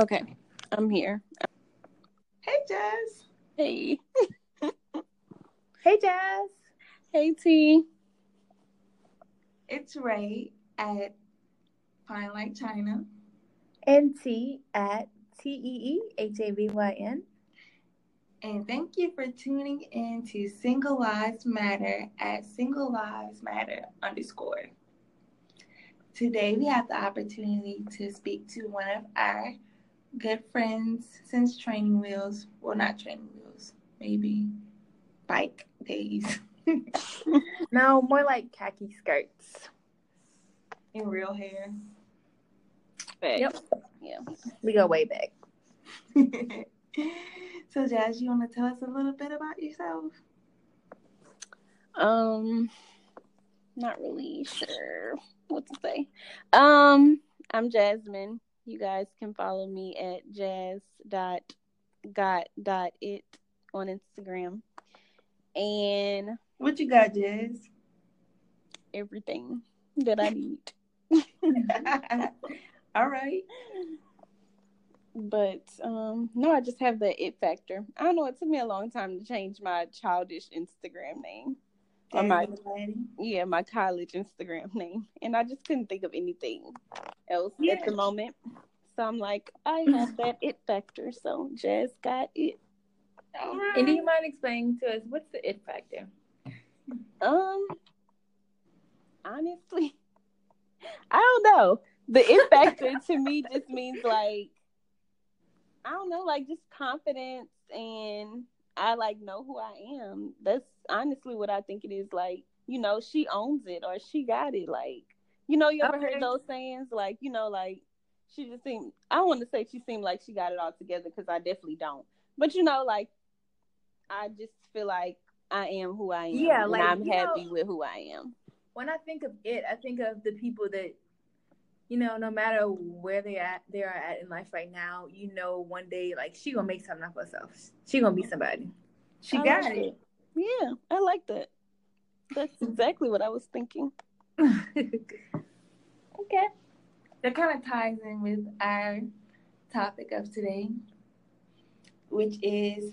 Okay, I'm here. Hey, Jazz. Hey. hey, Jazz. Hey, T. It's Ray at Fine Like China. And T at T E E H A V Y N. And thank you for tuning in to Single Lives Matter at Single Lives Matter underscore. Today we have the opportunity to speak to one of our good friends since training wheels. Well, not training wheels, maybe bike days. no, more like khaki skirts. And real hair. Yep. Yeah. We go way back. so, Jazz, you want to tell us a little bit about yourself? Um, not really sure what to say. Um, I'm Jasmine. You guys can follow me at jazz dot got dot it on Instagram. And what you got, Jazz? Everything that I need. All right. But um no, I just have the it factor. I don't know, it took me a long time to change my childish Instagram name. Or my yeah, my college Instagram name. And I just couldn't think of anything else yeah. at the moment. So I'm like, I have that it factor. So Jazz got it. All right. And do you mind explaining to us what's the it factor? Um honestly, I don't know. The it factor to me just means like I don't know, like just confidence and I like know who I am. That's honestly what I think it is. Like, you know, she owns it or she got it. Like, you know, you ever okay. heard those sayings? Like, you know, like she just seemed. I want to say she seemed like she got it all together because I definitely don't. But you know, like, I just feel like I am who I am. Yeah, like I'm happy know, with who I am. When I think of it, I think of the people that you know, no matter where they at, they are at in life right now, you know, one day like she gonna make something of herself. She gonna be somebody. She I got like it. it. Yeah, I like that. That's exactly what I was thinking. okay. That kind of ties in with our topic of today, which is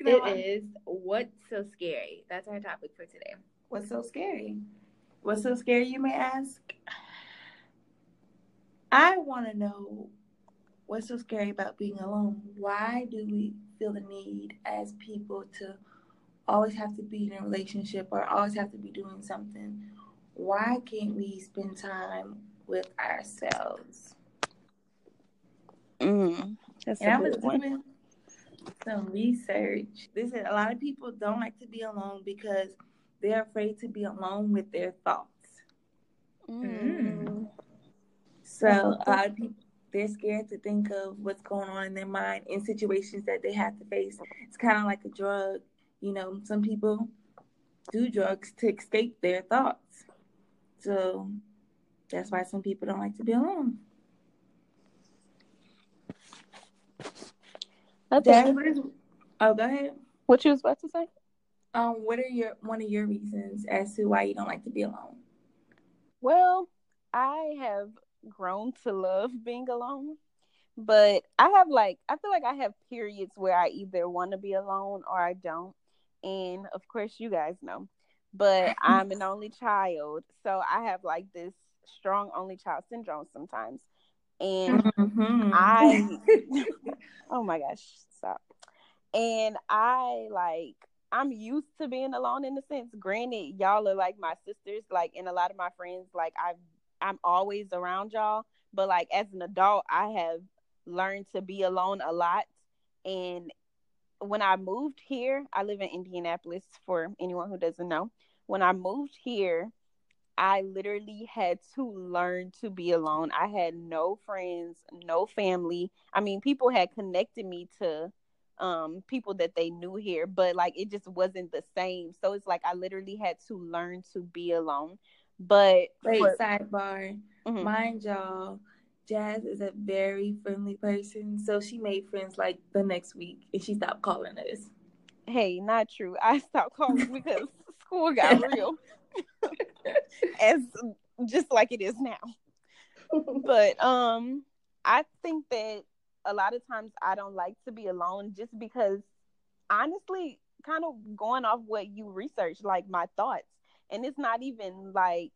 it is what's so scary. That's our topic for today. What's so scary? What's so scary, you may ask? I want to know what's so scary about being alone. Why do we feel the need as people to always have to be in a relationship or always have to be doing something? Why can't we spend time with ourselves? Mm, that's and a I was one. doing some research. This is a lot of people don't like to be alone because they're afraid to be alone with their thoughts. Mm. So a lot of people they're scared to think of what's going on in their mind in situations that they have to face. It's kind of like a drug. You know, some people do drugs to escape their thoughts. So that's why some people don't like to be alone. What is, oh, go ahead. What you was about to say? Um, what are your one of your reasons as to why you don't like to be alone? Well, I have grown to love being alone. But I have like I feel like I have periods where I either want to be alone or I don't. And of course you guys know. But I'm an only child, so I have like this strong only child syndrome sometimes. And mm-hmm. I Oh my gosh, stop. And I like I'm used to being alone in a sense. Granted, y'all are like my sisters, like, and a lot of my friends, like, I've I'm always around y'all, but like as an adult, I have learned to be alone a lot. And when I moved here, I live in Indianapolis for anyone who doesn't know. When I moved here, I literally had to learn to be alone. I had no friends, no family. I mean, people had connected me to um people that they knew here, but like it just wasn't the same. So it's like I literally had to learn to be alone. But wait, for, sidebar, mm-hmm. mind y'all, Jazz is a very friendly person, so she made friends like the next week, and she stopped calling us. Hey, not true. I stopped calling because school got real, as just like it is now. but um, I think that a lot of times I don't like to be alone just because honestly, kind of going off what you research, like my thoughts. And it's not even like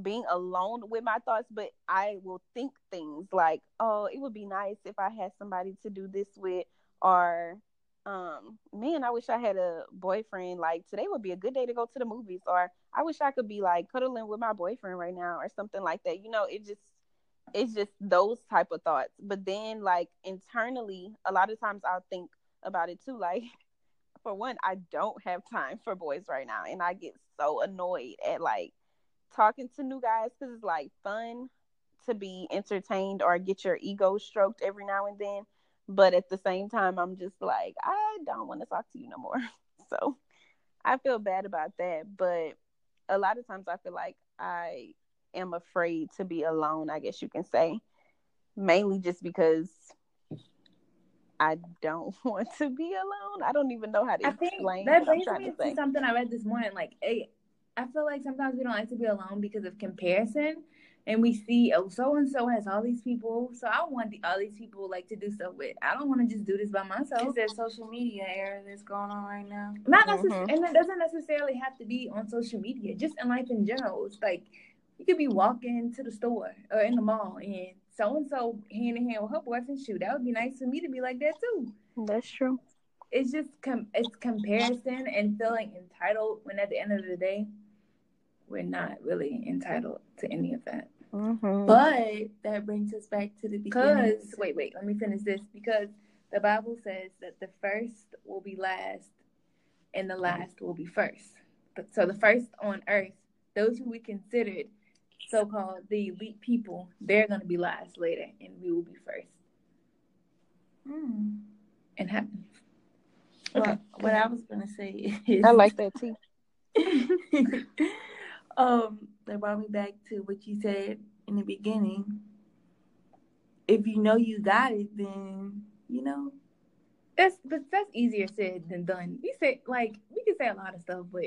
being alone with my thoughts, but I will think things like, oh, it would be nice if I had somebody to do this with, or um, man, I wish I had a boyfriend. Like today would be a good day to go to the movies, or I wish I could be like cuddling with my boyfriend right now, or something like that. You know, it just it's just those type of thoughts. But then like internally, a lot of times I'll think about it too. Like for one, I don't have time for boys right now, and I get so annoyed at like talking to new guys because it's like fun to be entertained or get your ego stroked every now and then. But at the same time, I'm just like, I don't want to talk to you no more. so I feel bad about that. But a lot of times I feel like I am afraid to be alone, I guess you can say. Mainly just because I don't want to be alone. I don't even know how to I explain. Think that brings me to, to something I read this morning. Like, I feel like sometimes we don't like to be alone because of comparison, and we see oh so and so has all these people, so I want the, all these people like to do stuff with. I don't want to just do this by myself. Is there social media era that's going on right now? Not necessarily, mm-hmm. and it doesn't necessarily have to be on social media. Just in life in general, it's like you could be walking to the store or in the mall and so and so hand in hand with her boyfriend. Shoot, that would be nice for me to be like that too. That's true. It's just com- it's comparison and feeling entitled when at the end of the day we're not really entitled to any of that. Mm-hmm. But that brings us back to the beginning. Because wait, wait, let me finish this because the Bible says that the first will be last and the last will be first. But so the first on earth, those who we considered so-called the elite people, they're going to be last later, and we will be first. Hmm. And happen. Okay. What I was going to say is, I like that too. um, that brought me back to what you said in the beginning. If you know you got it, then you know. That's but that's easier said than done. We say like we can say a lot of stuff, but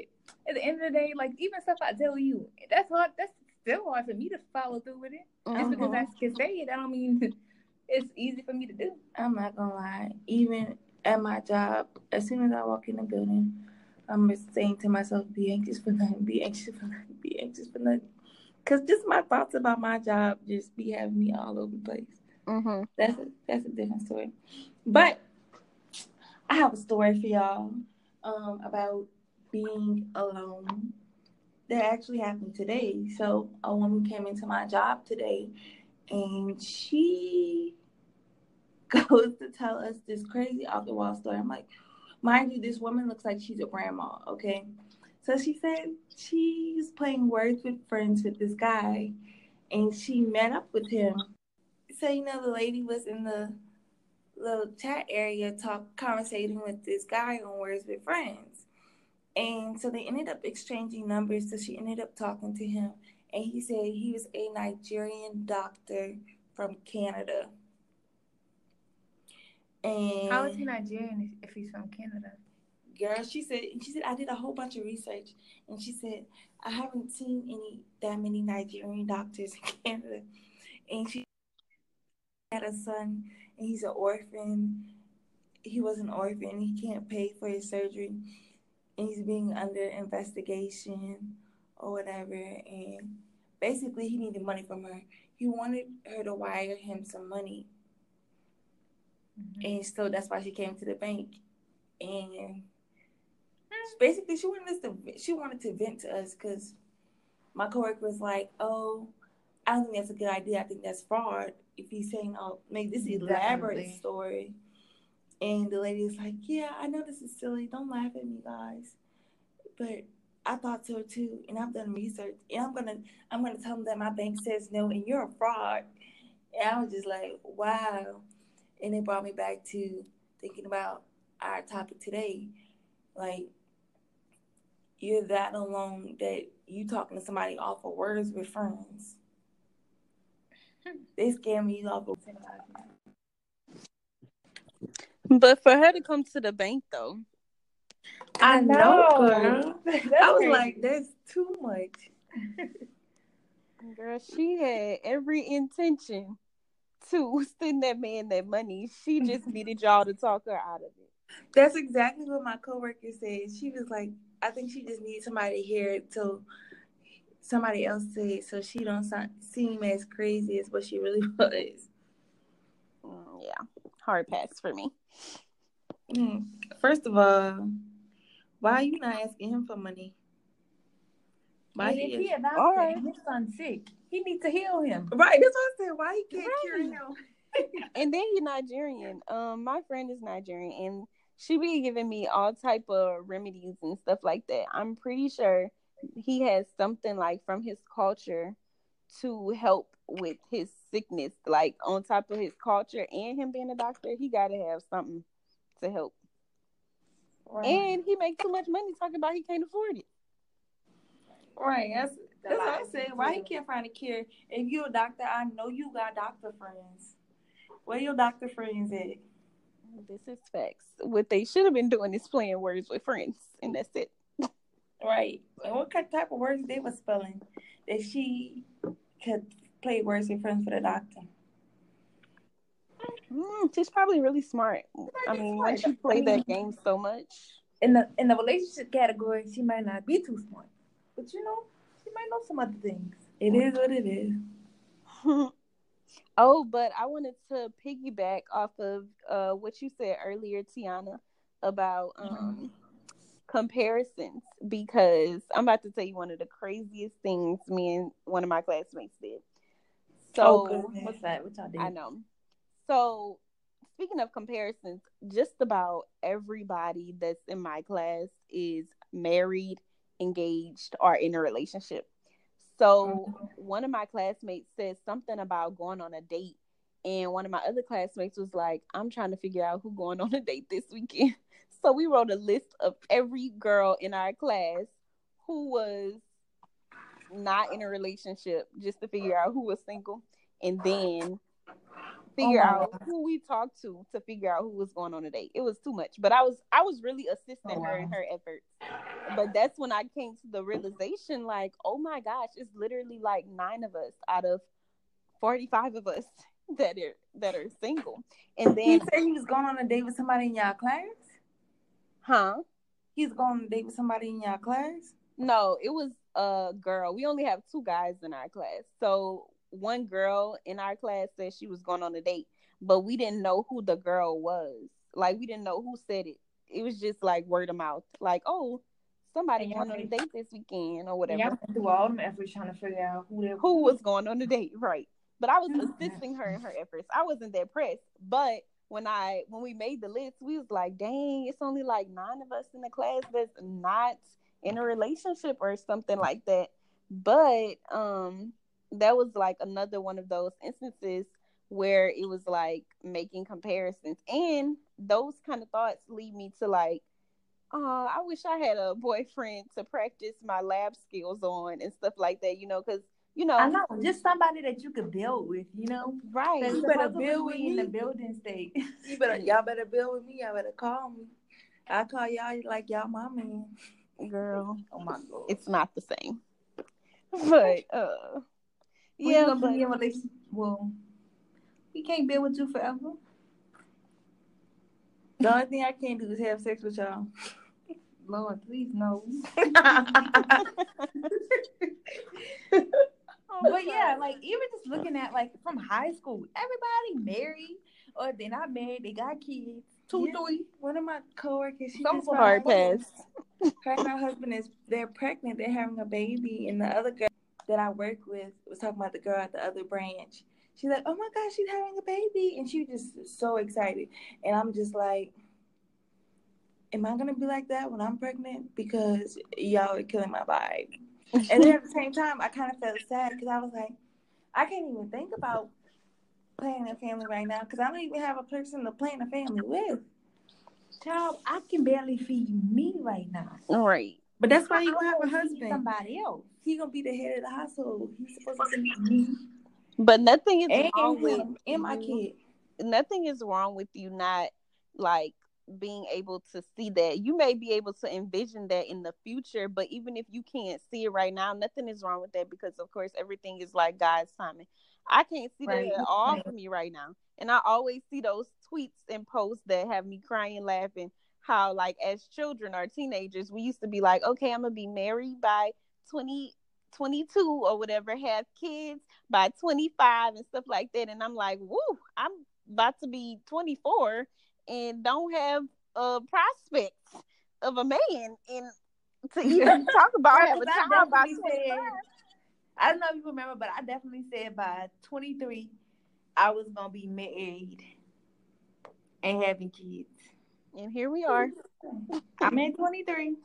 at the end of the day, like even stuff I tell you, that's hard. That's still hard for me to follow through with it. Mm-hmm. Just because I uh-huh. can say it, I don't mean it's easy for me to do. I'm not gonna lie. Even at my job, as soon as I walk in the building, I'm just saying to myself, "Be anxious for nothing. Be anxious for nothing. Be anxious for nothing." Cause just my thoughts about my job just be having me all over the place. Mm-hmm. That's a that's a different story. But I have a story for y'all um, about being alone that actually happened today. So a woman came into my job today and she goes to tell us this crazy off the wall story. I'm like, mind you, this woman looks like she's a grandma, okay? So she said she's playing words with friends with this guy and she met up with him. So, you know, the lady was in the little chat area talk conversating with this guy on words with friends. And so they ended up exchanging numbers. So she ended up talking to him. And he said he was a Nigerian doctor from Canada. And how is he Nigerian if he's from Canada? Girl, she said she said I did a whole bunch of research and she said I haven't seen any that many Nigerian doctors in Canada. And she had a son and he's an orphan. He was an orphan. He can't pay for his surgery And he's being under investigation or whatever. And basically, he needed money from her. He wanted her to wire him some money. Mm-hmm. And so that's why she came to the bank. And basically, she wanted us to she wanted to vent to us because my coworker was like, "Oh, I don't think that's a good idea. I think that's fraud." If he's saying, "Oh, make this elaborate Definitely. story," And the lady was like, Yeah, I know this is silly. Don't laugh at me, guys. But I thought so too. And I've done research. And I'm gonna I'm gonna tell them that my bank says no and you're a fraud. And I was just like, wow. And it brought me back to thinking about our topic today. Like you're that alone that you talking to somebody off of words with friends. they scare me off of but for her to come to the bank though. I, know, girl. I was like, that's too much. girl, she had every intention to send that man that money. She just needed y'all to talk her out of it. That's exactly what my coworker said. She was like, I think she just needs somebody here to hear it so somebody else say it so she don't sound, seem as crazy as what she really was. Mm, yeah, hard pass for me. Mm. First of all, why are you not asking him for money? Why he, he a doctor right. his son's sick. He needs to heal him. Right, that's what I said. Why he can't right. cure him? and then he's Nigerian. Um, my friend is Nigerian, and she be giving me all type of remedies and stuff like that. I'm pretty sure he has something like from his culture to help with his sickness. Like on top of his culture and him being a doctor, he got to have something to help. Right. And he makes too much money talking about he can't afford it. Right. That's that's what I said. Why he can't find a cure? If you're a doctor, I know you got doctor friends. Where your doctor friends at? This is facts. What they should have been doing is playing words with friends, and that's it. Right. And what kind of type of words they were spelling that she could play words with friends for the doctor? Mm, she's probably really smart. I mean, smart. once you play I mean, that game so much. In the in the relationship category, she might not be too smart, but you know, she might know some other things. It is what it is. oh, but I wanted to piggyback off of uh, what you said earlier, Tiana, about um, mm-hmm. comparisons because I'm about to tell you one of the craziest things me and one of my classmates did. So, oh, what's that? What y'all did? I know. So, speaking of comparisons, just about everybody that's in my class is married, engaged, or in a relationship. So, mm-hmm. one of my classmates said something about going on a date, and one of my other classmates was like, "I'm trying to figure out who going on a date this weekend." So we wrote a list of every girl in our class who was not in a relationship just to figure out who was single and then Oh figure oh out who we talked to to figure out who was going on a date. It was too much, but I was I was really oh, assisting oh, her in her efforts. But that's when I came to the realization, like, oh my gosh, it's literally like nine of us out of forty five of us that are that are single. And then he said he was going on a date with somebody in y'all class. Huh? He's going on a date with somebody in y'all class. No, it was a girl. We only have two guys in our class, so one girl in our class said she was going on a date, but we didn't know who the girl was. Like we didn't know who said it. It was just like word of mouth. Like, oh, somebody going on a date this weekend or whatever. Yeah, through all them efforts trying to figure out who who was going on the date, right? But I was assisting her in her efforts. I wasn't that pressed, but when I when we made the list, we was like, dang, it's only like nine of us in the class that's not in a relationship or something like that. But um that was like another one of those instances where it was like making comparisons. And those kind of thoughts lead me to like oh i wish i had a boyfriend to practice my lab skills on and stuff like that you know because you know i know just somebody that you could build with you know? Right. You better build with me in the building state. You better y'all better build with me. Y'all better call me. I call y'all like y'all my man. Girl oh my god it's not the same. But uh yeah, but be able to, well, he can't be with you forever. The only thing I can't do is have sex with y'all. Lord, please no. Oh, but yeah, like even just looking at like from high school, everybody married or they're not married, they got kids. Two, yeah. three. One of my coworkers, she Some hard pass. Her and her husband is they're pregnant, they're having a baby, and the other girl that I work with was talking about the girl at the other branch. She's like, "Oh my gosh, she's having a baby," and she was just so excited. And I'm just like, "Am I gonna be like that when I'm pregnant?" Because y'all are killing my vibe. and then at the same time, I kind of felt sad because I was like, I can't even think about planning a family right now because I don't even have a person to plan a family with. Child, I can barely feed me right now. All right. But that's why you gonna have a husband. Somebody else. He gonna be the head of the household. He's supposed to be me. But nothing is and wrong with and my kid. Nothing is wrong with you not like being able to see that. You may be able to envision that in the future, but even if you can't see it right now, nothing is wrong with that because, of course, everything is like God's timing. I can't see right. that at all for me right now. And I always see those tweets and posts that have me crying, laughing. How, like, as children or teenagers, we used to be like, okay, I'm to be married by 20, 22 or whatever, have kids by 25 and stuff like that. And I'm like, woo, I'm about to be 24 and don't have a prospect of a man and to even talk about have a child by 25. I don't know if you remember, but I definitely said by 23, I was gonna be married and having kids. And here we are. I'm at 23.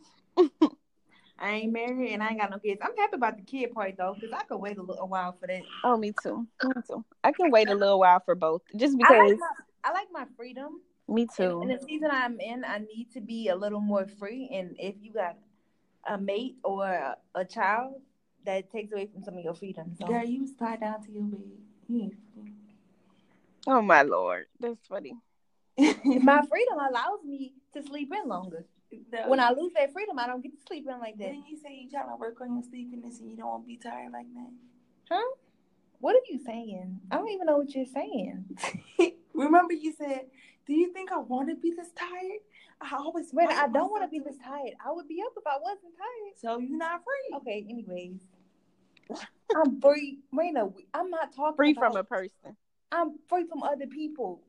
I ain't married and I ain't got no kids. I'm happy about the kid part though, because I could wait a little while for that. Oh, me too. Me too. I can wait a little while for both, just because. I like my, I like my freedom. Me too. In, in the season I'm in, I need to be a little more free. And if you got a mate or a, a child, that takes away from some of your freedom. So. Girl, you was tied down to your bed. Oh my lord, that's funny. My freedom allows me to sleep in longer. No. When I lose that freedom, I don't get to sleep in like that. Then you say you trying to work on your sleepiness and you don't want to be tired like that. Huh? What are you saying? I don't even know what you're saying. Remember, you said, "Do you think I want to be this tired?" I always. When I don't want to be this tired. I would be up if I wasn't tired. So you're not free. Okay. Anyways, I'm free. Marina, I'm not talking free about, from a person. I'm free from other people.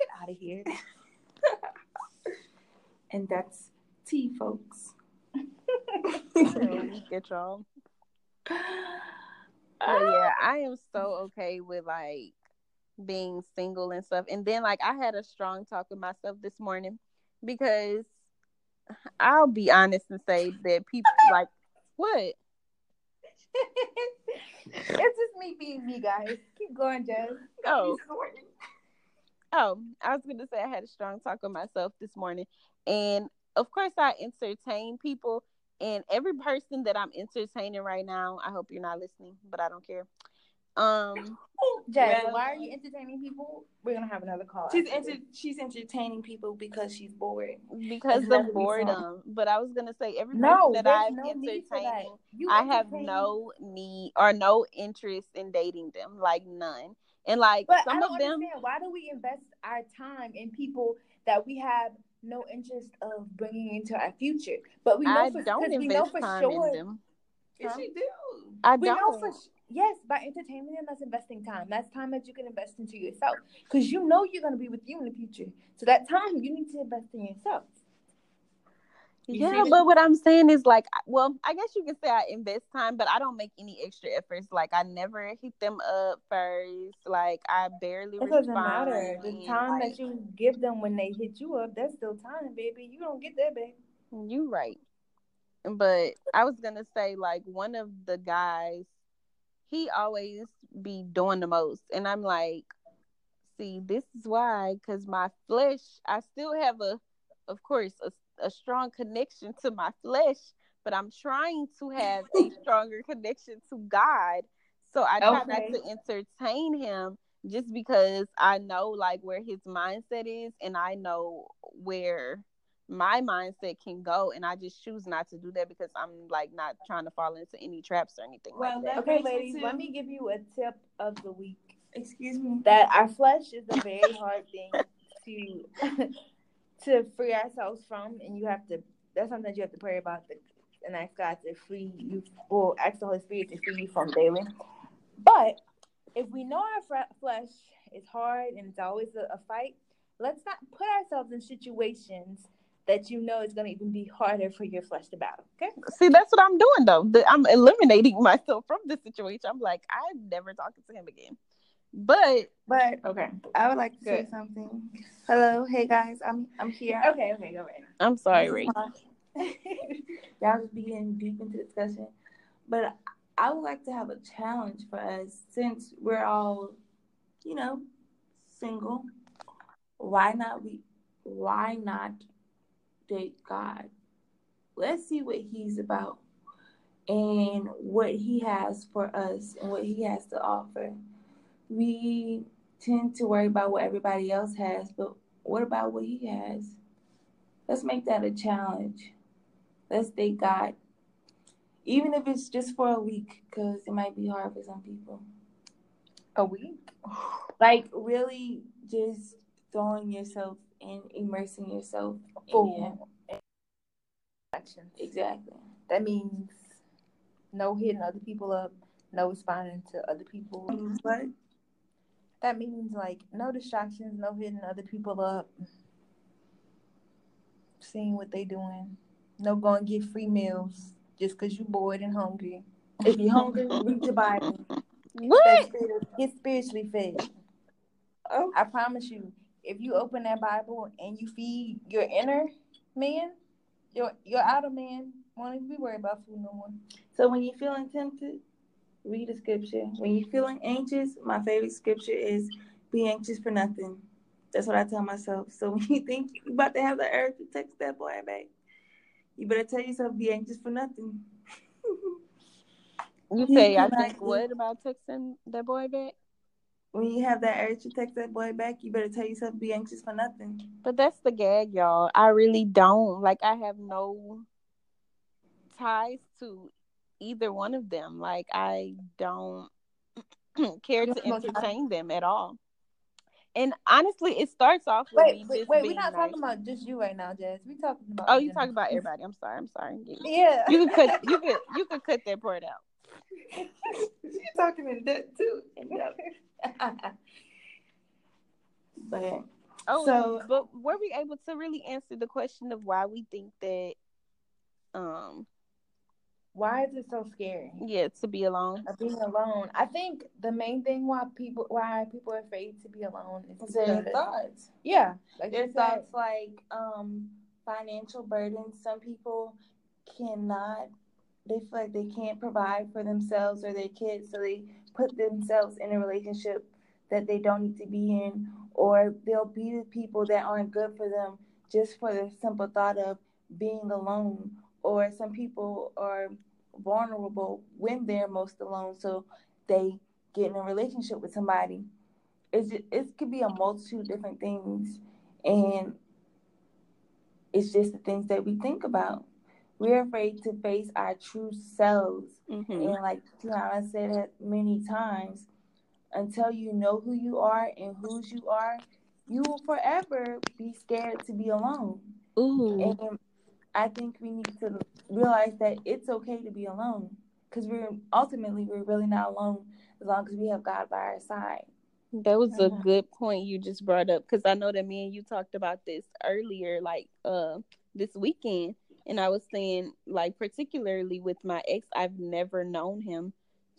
Girl, get out of here. and that's tea, folks. get y'all. But yeah, I am so okay with like being single and stuff. And then like I had a strong talk with myself this morning because I'll be honest and say that people like what? it's just me being me, guys. Keep going, Jess. Oh. Oh, I was gonna say I had a strong talk with myself this morning, and of course I entertain people, and every person that I'm entertaining right now, I hope you're not listening, but I don't care. Um, Jess, well, why are you entertaining people? We're gonna have another call. She's enter- she's entertaining people because she's bored. Because of boredom. But I was gonna say every no, that I've no entertaining, I have no need or no interest in dating them, like none. And like but some of them, understand. why do we invest our time in people that we have no interest of bringing into our future? But we know I for, don't invest we know for time sure. in them. Yes, you do. I we don't. Know for, yes, by entertaining them, that's investing time. That's time that you can invest into yourself because you know you're going to be with you in the future. So that time you need to invest in yourself. You yeah, but what I'm saying is like, well, I guess you can say I invest time, but I don't make any extra efforts. Like I never hit them up first. Like I barely. It doesn't matter. The time like, that you give them when they hit you up, that's still time, baby. You don't get that back. You right. But I was gonna say like one of the guys he always be doing the most. And I'm like, see, this is why, because my flesh, I still have a, of course, a, a strong connection to my flesh, but I'm trying to have a stronger connection to God. So I try okay. not to entertain him just because I know like where his mindset is and I know where my mindset can go and I just choose not to do that because I'm like not trying to fall into any traps or anything well, like that. Okay, ladies, let me give you a tip of the week. Excuse me. That our flesh is a very hard thing to to free ourselves from and you have to that's something that you have to pray about the, and ask God to free you or ask the Holy Spirit to free you from daily. But if we know our flesh is hard and it's always a, a fight, let's not put ourselves in situations that you know is going to even be harder for your flesh to battle. Okay. See, that's what I'm doing though. I'm eliminating myself from this situation. I'm like, I'm never talking to him again. But but okay, I would like to Good. say something. Hello, hey guys, I'm I'm here. Okay, okay, go ahead. I'm sorry, Ray. Y'all just be getting deep into discussion, but I would like to have a challenge for us since we're all, you know, single. Why not we? Why not date God. Let's see what He's about and what He has for us and what He has to offer. We tend to worry about what everybody else has, but what about what He has? let's make that a challenge. Let's thank God, even if it's just for a week, because it might be hard for some people. A week? Like really, just throwing yourself and immersing yourself Full. in Actions. exactly. That means no hitting other people up, no responding to other people. What? That means like no distractions, no hitting other people up, seeing what they doing, no going get free meals just cause you're bored and hungry. If you're hungry, read your Bible. What? Get Get spiritually fed. Oh, I promise you, if you open that Bible and you feed your inner man, your your outer man won't even be worried about food no more. so when you're feeling tempted, read the scripture. When you're feeling anxious, my favorite scripture is "Be anxious for nothing." That's what I tell myself. So when you think you're about to have the urge to text that boy back, you better tell yourself, "Be anxious for nothing." You say I think what about texting that boy back? when you have that urge to text that boy back, you better tell yourself, "Be anxious for nothing." But that's the gag, y'all. I really don't. Like I have no ties to either one of them. Like I don't care to have no ties? entertain them at all. And honestly, it starts off with Wait, wait. We're not nice. talking about just you right now, Jazz. We talking about. Oh, you talking about everybody. I'm sorry. I'm sorry. Yeah. You could cut. You could. You could cut that part out. She's talking in depth too. But Oh, So- but were we able to really answer the question of why we think that, um, Why is it so scary? yeah, to be alone? Of being alone. I think the main thing why people why people are afraid to be alone is their thoughts. yeah, like Their you said, thoughts like um financial burdens. Some people cannot they feel like they can't provide for themselves or their kids, so they put themselves in a relationship that they don't need to be in, or they'll be with people that aren't good for them just for the simple thought of being alone. Or some people are vulnerable when they're most alone, so they get in a relationship with somebody. It's just, it could be a multitude of different things, and it's just the things that we think about. We're afraid to face our true selves. Mm-hmm. And like Tiana said it many times, until you know who you are and whose you are, you will forever be scared to be alone. Ooh. And I think we need to realize that it's okay to be alone because we're ultimately we're really not alone as long as we have God by our side. That was a Mhm. good point you just brought up because I know that me and you talked about this earlier, like uh this weekend, and I was saying like particularly with my ex, I've never known him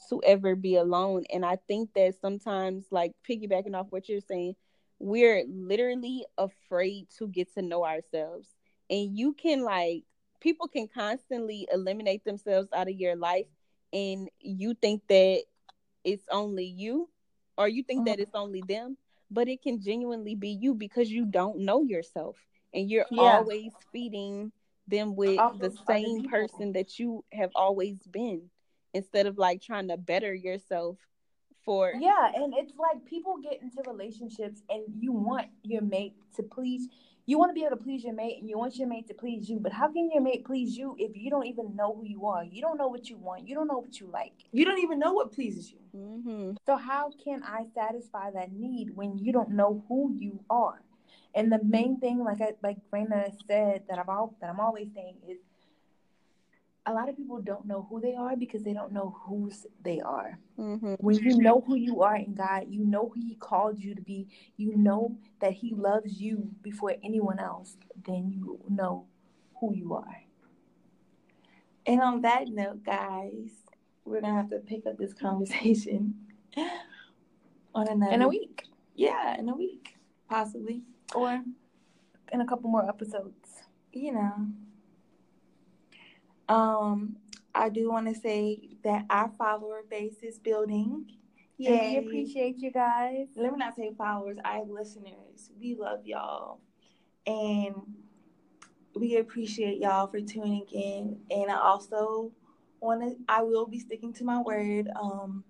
to ever be alone, and I think that sometimes like piggybacking off what you're saying, we're literally afraid to get to know ourselves, and you can like people can constantly eliminate themselves out of your life, and you think that it's only you or you think that mm-hmm. it's only them, but it can genuinely be you because you don't know yourself and you're Yeah. always feeding them with Off the same person that you have always been instead of like trying to better yourself for Yeah, and it's like people get into relationships and you want your mate to please you want to be able to please your mate and you want your mate to please you, but how can your mate please you if you don't even know who you are? You don't know what you want. You don't know what you like. You don't even know what pleases you. hmm So how can I satisfy that need when you don't know who you are? And the main thing, like I, like Raina said, that I've all that I'm always saying is, a lot of people don't know who they are because they don't know whose they are. hmm When you know who you are in God, you know who He called you to be. You know that He loves you before anyone else. Then you know who you are. And on that note, guys, we're gonna have to pick up this conversation on another In a week Yeah, in a week, possibly. or in a couple more episodes. You know. Um, I do want to say that our follower base is building. Yeah, we appreciate you guys. let me not say followers, I have listeners. We love y'all. And we appreciate y'all for tuning in. And I also want to, I will be sticking to my word um,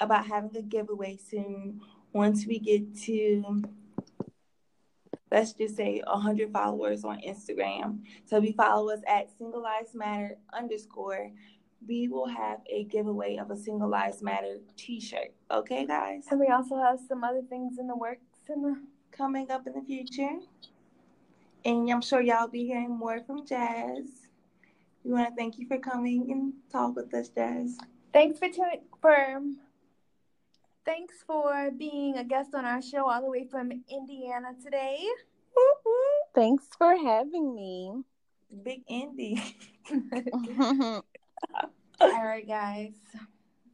about having a giveaway soon once we get to let's just say 100 followers on Instagram. So if you follow us at Single Lives Matter underscore, we will have a giveaway of a Single Lives Matter t-shirt. Okay, guys? And we also have some other things in the works in the Coming up in the future. And I'm sure y'all be hearing more from Jazz. We want to thank you for coming and talk with us, Jazz. Thanks for tuning for thanks for being a guest on our show all the way from Indiana today. Thanks for having me. Big Indy. all right, guys.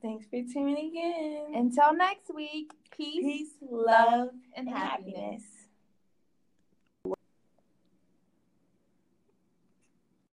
Thanks for tuning in. Until next week, peace, Peace, love, and and happiness. happiness.